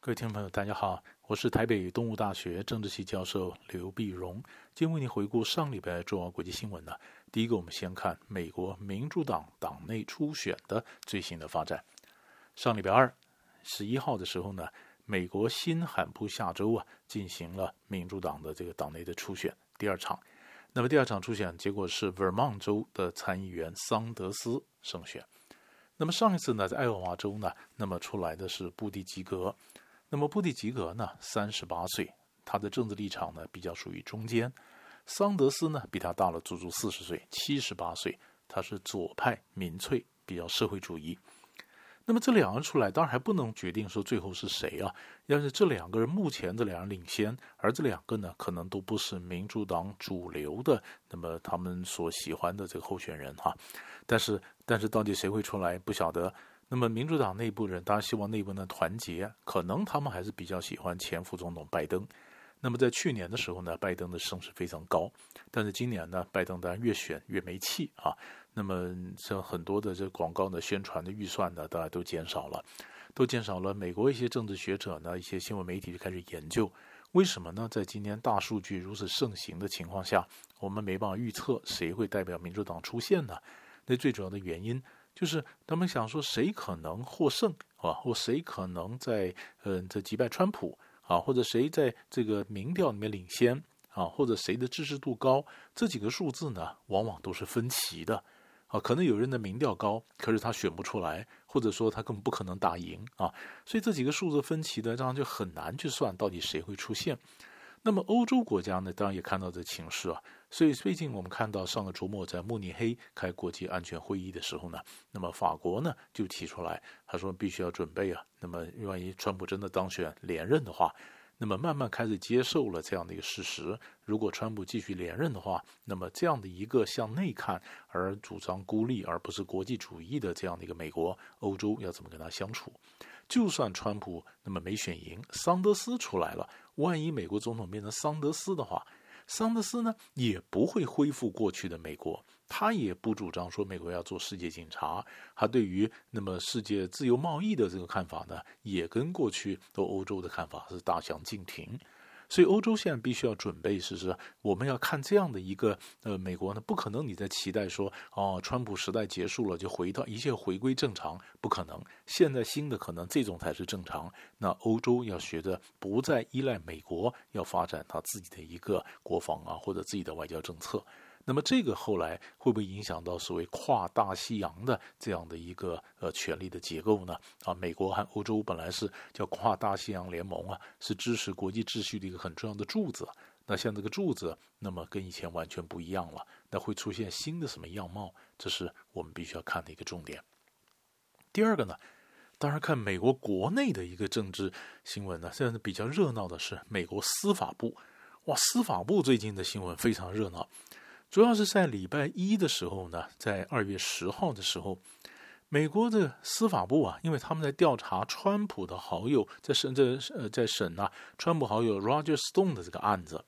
各位听众朋友，大家好，我是台北东吴大学政治系教授刘碧荣。今天为您回顾上礼拜重要国际新闻呢。第一个，我们先看美国民主党党内初选的最新的发展。上礼拜二，十一号的时候呢，美国新罕布夏州啊进行了民主党的这个党内的初选第二场。那么第二场初选结果是 Vermont 州的参议员桑德斯胜选。那么上一次呢，在爱荷华州呢，那么出来的是布迪吉格。那么布蒂吉格呢，三十八岁，他的政治立场呢比较属于中间。桑德斯呢比他大了足足四十岁，七十八岁，他是左派民粹，比较社会主义。那么这两个人出来，当然还不能决定说最后是谁啊。要是这两个人目前这两人领先，而这两个呢可能都不是民主党主流的，那么他们所喜欢的这个候选人哈。但是但是到底谁会出来，不晓得。那么民主党内部人当然希望内部呢团结，可能他们还是比较喜欢前副总统拜登。那么在去年的时候呢，拜登的声势非常高，但是今年呢，拜登当然越选越没气啊。那么像很多的这广告的宣传的预算呢，大家都减少了，都减少了。美国一些政治学者呢，一些新闻媒体就开始研究，为什么呢？在今年大数据如此盛行的情况下，我们没办法预测谁会代表民主党出现呢？那最主要的原因。就是他们想说谁可能获胜啊，或谁可能在嗯这击败川普啊，或者谁在这个民调里面领先啊，或者谁的支持度高，这几个数字呢，往往都是分歧的啊。可能有人的民调高，可是他选不出来，或者说他根本不可能打赢啊。所以这几个数字分歧的，这样就很难去算到底谁会出现。那么欧洲国家呢，当然也看到这情势啊。所以最近我们看到上个周末在慕尼黑开国际安全会议的时候呢，那么法国呢就提出来，他说必须要准备啊。那么万一川普真的当选连任的话，那么慢慢开始接受了这样的一个事实。如果川普继续连任的话，那么这样的一个向内看而主张孤立而不是国际主义的这样的一个美国，欧洲要怎么跟他相处？就算川普那么没选赢，桑德斯出来了，万一美国总统变成桑德斯的话，桑德斯呢也不会恢复过去的美国，他也不主张说美国要做世界警察，他对于那么世界自由贸易的这个看法呢，也跟过去的欧洲的看法是大相径庭。所以欧洲现在必须要准备，是是，我们要看这样的一个呃美国呢，不可能你在期待说哦，川普时代结束了就回到一切回归正常，不可能。现在新的可能这种才是正常。那欧洲要学着不再依赖美国，要发展他自己的一个国防啊或者自己的外交政策。那么这个后来会不会影响到所谓跨大西洋的这样的一个呃权力的结构呢？啊，美国和欧洲本来是叫跨大西洋联盟啊，是支持国际秩序的一个很重要的柱子。那像这个柱子，那么跟以前完全不一样了。那会出现新的什么样貌？这是我们必须要看的一个重点。第二个呢，当然看美国国内的一个政治新闻呢，现在比较热闹的是美国司法部。哇，司法部最近的新闻非常热闹。主要是在礼拜一的时候呢，在二月十号的时候，美国的司法部啊，因为他们在调查川普的好友在审这呃在审啊，川普好友 Roger Stone 的这个案子。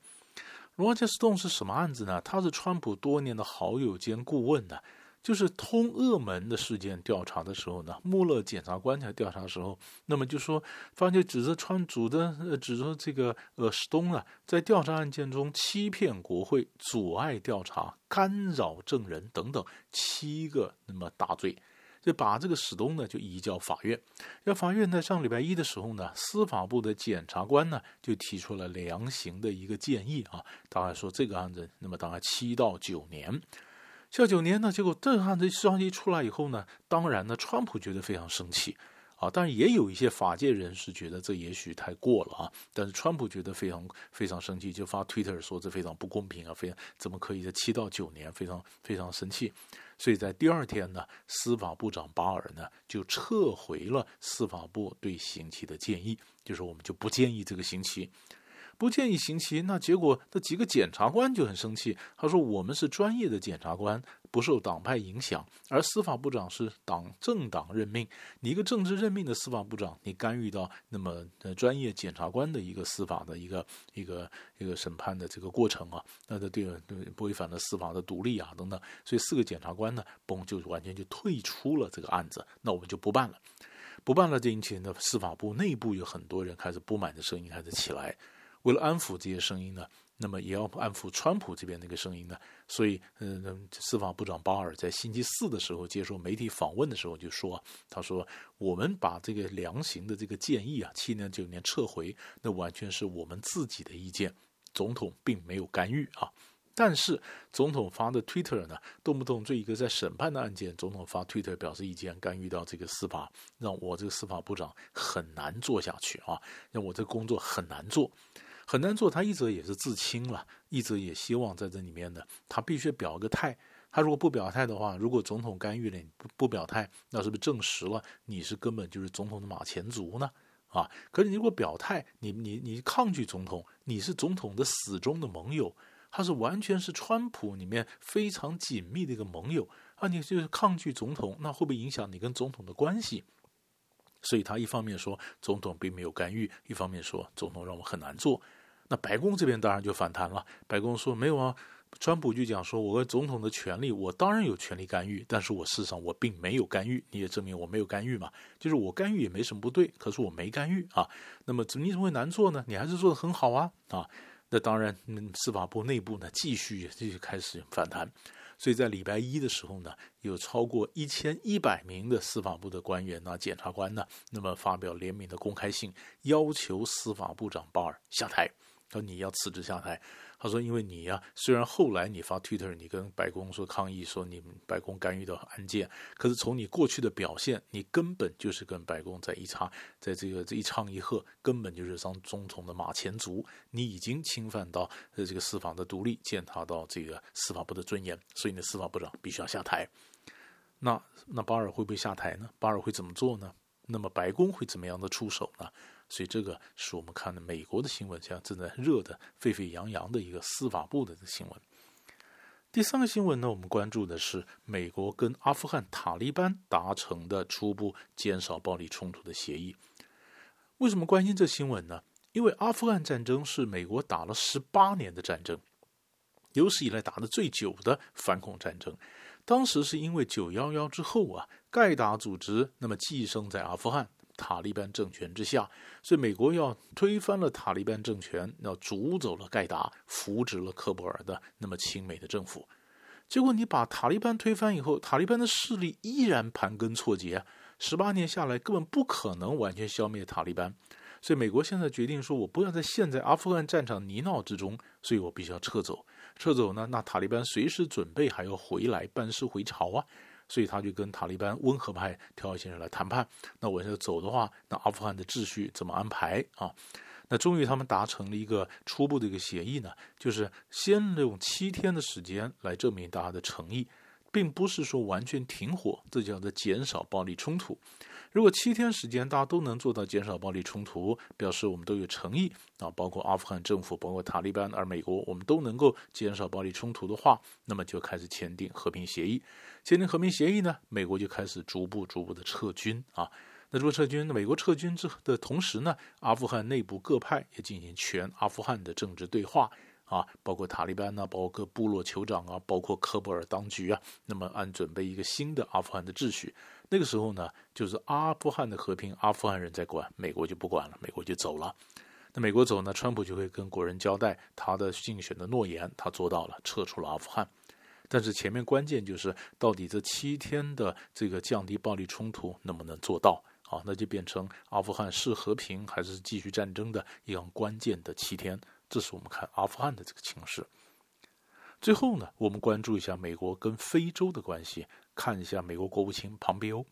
Roger Stone 是什么案子呢？他是川普多年的好友兼顾问呢。就是通俄门的事件调查的时候呢，穆勒检察官在调查的时候，那么就说发现指责川普的呃指责这个呃史东啊，在调查案件中欺骗国会、阻碍调查、干扰证人等等七个那么大罪，就把这个史东呢就移交法院。要法院在上礼拜一的时候呢，司法部的检察官呢就提出了量刑的一个建议啊，大概说这个案子那么大概七到九年。小九年呢，结果这案子消息出来以后呢，当然呢，川普觉得非常生气啊，当然也有一些法界人士觉得这也许太过了啊，但是川普觉得非常非常生气，就发推特说这非常不公平啊，非常怎么可以在七到九年，非常非常生气，所以在第二天呢，司法部长巴尔呢就撤回了司法部对刑期的建议，就是我们就不建议这个刑期。不建议刑期，那结果这几个检察官就很生气。他说：“我们是专业的检察官，不受党派影响，而司法部长是党政党任命。你一个政治任命的司法部长，你干预到那么专业检察官的一个司法的一个一个一个审判的这个过程啊，那这对对违反了司法的独立啊等等。所以四个检察官呢，嘣就完全就退出了这个案子，那我们就不办了。”不办了，这引起的司法部内部有很多人开始不满的声音开始起来。为了安抚这些声音呢，那么也要安抚川普这边那个声音呢，所以，嗯、司法部长巴尔在星期四的时候接受媒体访问的时候就说：“他说，我们把这个量刑的这个建议啊，七年九年撤回，那完全是我们自己的意见，总统并没有干预啊。但是，总统发的 Twitter 呢，动不动这一个在审判的案件，总统发 Twitter 表示意见，干预到这个司法，让我这个司法部长很难做下去啊，让我这工作很难做。”很难做，他一则也是自清了，一则也希望在这里面呢，他必须表个态。他如果不表态的话，如果总统干预了，你不不表态，那是不是证实了你是根本就是总统的马前卒呢？啊，可是你如果表态，你你你抗拒总统，你是总统的死忠的盟友，他是完全是川普里面非常紧密的一个盟友啊，你就是抗拒总统，那会不会影响你跟总统的关系？所以他一方面说总统并没有干预，一方面说总统让我很难做。那白宫这边当然就反弹了。白宫说没有啊，川普就讲说，我跟总统的权利，我当然有权利干预，但是我事实上我并没有干预，你也证明我没有干预嘛，就是我干预也没什么不对，可是我没干预啊。那么你怎么会难做呢？你还是做得很好啊啊。那当然，司法部内部呢继续继续开始反弹，所以在礼拜一的时候呢，有超过一千一百名的司法部的官员呢、检察官呢，那么发表联名的公开信，要求司法部长鲍尔下台。说：“你要辞职下台。”他说：“因为你呀、虽然后来你发 Twitter，你跟白宫说抗议，说你们白宫干预到案件，可是从你过去的表现，你根本就是跟白宫在一插，在这个这一唱一和，根本就是当总统的马前卒。你已经侵犯到呃这个司法的独立，践踏到这个司法部的尊严，所以你的司法部长必须要下台。那那巴尔会不会下台呢？巴尔会怎么做呢？那么白宫会怎么样的出手呢？”所以这个是我们看的美国的新闻，现在正在热的沸沸扬扬的一个司法部的新闻。第三个新闻呢，我们关注的是美国跟阿富汗塔利班达成的初步减少暴力冲突的协议。为什么关心这新闻呢？因为阿富汗战争是美国打了十八年的战争，有史以来打的最久的反恐战争。当时是因为九幺幺之后啊，盖达组织那么寄生在阿富汗。塔利班政权之下，所以美国要推翻了塔利班政权，要逐走了盖达，扶植了喀布尔的那么亲美的政府。结果你把塔利班推翻以后，塔利班的势力依然盘根错节，十八年下来根本不可能完全消灭塔利班。所以美国现在决定说，我不要再陷在阿富汗战场泥淖之中，所以我必须要撤走。撤走呢，那塔利班随时准备还要回来班师回朝啊。所以他就跟塔利班温和派挑一些人来谈判。那我要走的话，那阿富汗的秩序怎么安排啊？那终于他们达成了一个初步的一个协议呢，就是先用七天的时间来证明大家的诚意，并不是说完全停火，这叫做减少暴力冲突。如果七天时间大家都能做到减少暴力冲突，表示我们都有诚意啊，包括阿富汗政府，包括塔利班，而美国我们都能够减少暴力冲突的话，那么就开始签订和平协议。签订和平协议呢，美国就开始逐步逐步的撤军啊。那如果撤军，美国撤军之的同时呢，阿富汗内部各派也进行全阿富汗的政治对话。啊，包括塔利班呐、啊，包括各部落酋长啊，包括喀布尔当局啊，那么按准备一个新的阿富汗的秩序。那个时候呢，就是阿富汗的和平，阿富汗人在管，美国就不管了，美国就走了。那美国走呢，川普就会跟国人交代他的竞选的诺言，他做到了，撤出了阿富汗。但是前面关键就是，到底这七天的这个降低暴力冲突能不能做到？啊，那就变成阿富汗是和平还是继续战争的一样关键的七天。这是我们看阿富汗的这个情势。最后呢，我们关注一下美国跟非洲的关系，看一下美国国务卿庞贝欧。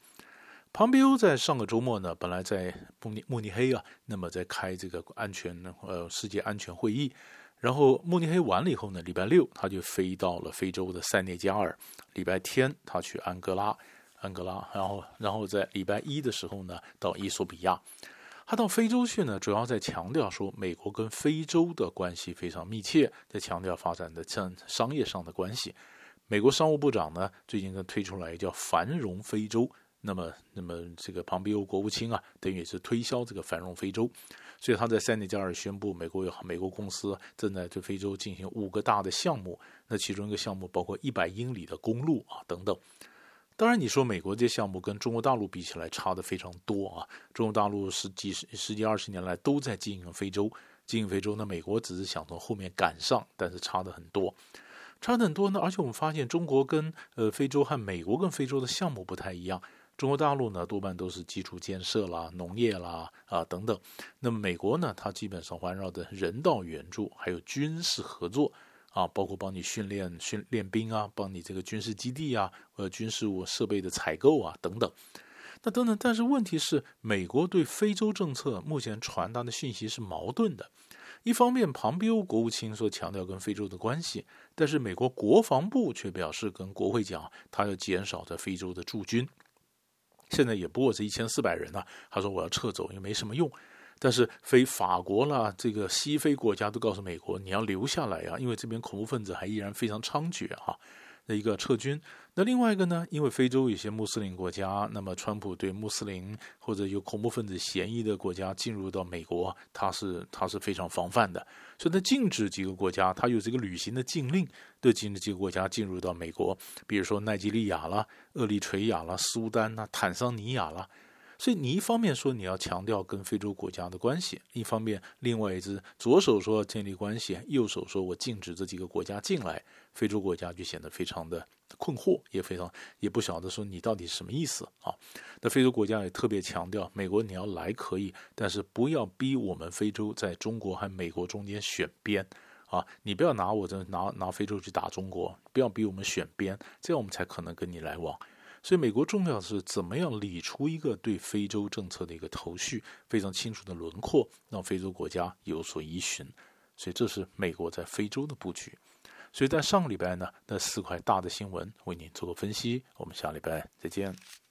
庞贝欧在上个周末呢，本来在慕尼慕尼黑啊，那么在开这个安全呃世界安全会议，然后慕尼黑完了以后呢，礼拜六他就飞到了非洲的塞内加尔，礼拜天他去安哥拉，安哥拉，然后然后在礼拜一的时候呢，到伊索比亚。他到非洲去呢，主要在强调说，美国跟非洲的关系非常密切，在强调发展的像商业上的关系。美国商务部长呢，最近跟推出来叫“繁荣非洲”，那么，那么这个庞贝欧国务卿啊，等于也是推销这个“繁荣非洲”。所以他在塞内加尔宣布，美国有美国公司正在对非洲进行五个大的项目，那其中一个项目包括一百英里的公路啊等等。当然，你说美国这些项目跟中国大陆比起来差的非常多啊。中国大陆十几十十几二十年来都在经营非洲，经营非洲，那美国只是想从后面赶上，但是差的很多，差的很多呢。而且我们发现，中国跟呃非洲和美国跟非洲的项目不太一样。中国大陆呢，多半都是基础建设啦、农业啦啊等等。那么美国呢，它基本上环绕着人道援助，还有军事合作啊，包括帮你训练训练兵啊，帮你这个军事基地啊，呃，军事物设备的采购啊等等。那等等，但是问题是，美国对非洲政策目前传达的讯息是矛盾的。一方面，庞贝欧国务卿说强调跟非洲的关系，但是美国国防部却表示跟国会讲，他要减少在非洲的驻军。现在也不过是一千四百人呐、啊，他说我要撤走，也没什么用。但是非法国啦，这个西非国家都告诉美国，你要留下来啊，因为这边恐怖分子还依然非常猖獗哈、啊。的一个撤军，那另外一个呢？因为非洲有些穆斯林国家，那么川普对穆斯林或者有恐怖分子嫌疑的国家进入到美国，他是他是非常防范的，所以他禁止几个国家，他有这个旅行的禁令，对禁止几个国家进入到美国，比如说奈及利亚啦、厄立垂亚啦、苏丹啦、坦桑尼亚啦。所以你一方面说你要强调跟非洲国家的关系，一方面另外一只左手说建立关系，右手说我禁止这几个国家进来，非洲国家就显得非常的困惑，也非常也不晓得说你到底是什么意思啊？那非洲国家也特别强调，美国你要来可以，但是不要逼我们非洲在中国和美国中间选边啊！你不要拿我这拿拿非洲去打中国，不要逼我们选边，这样我们才可能跟你来往。所以，美国重要的是怎么样理出一个对非洲政策的一个头绪，非常清楚的轮廓，让非洲国家有所依循。所以，这是美国在非洲的布局。所以在上个礼拜呢，那四块大的新闻为您做个分析。我们下礼拜再见。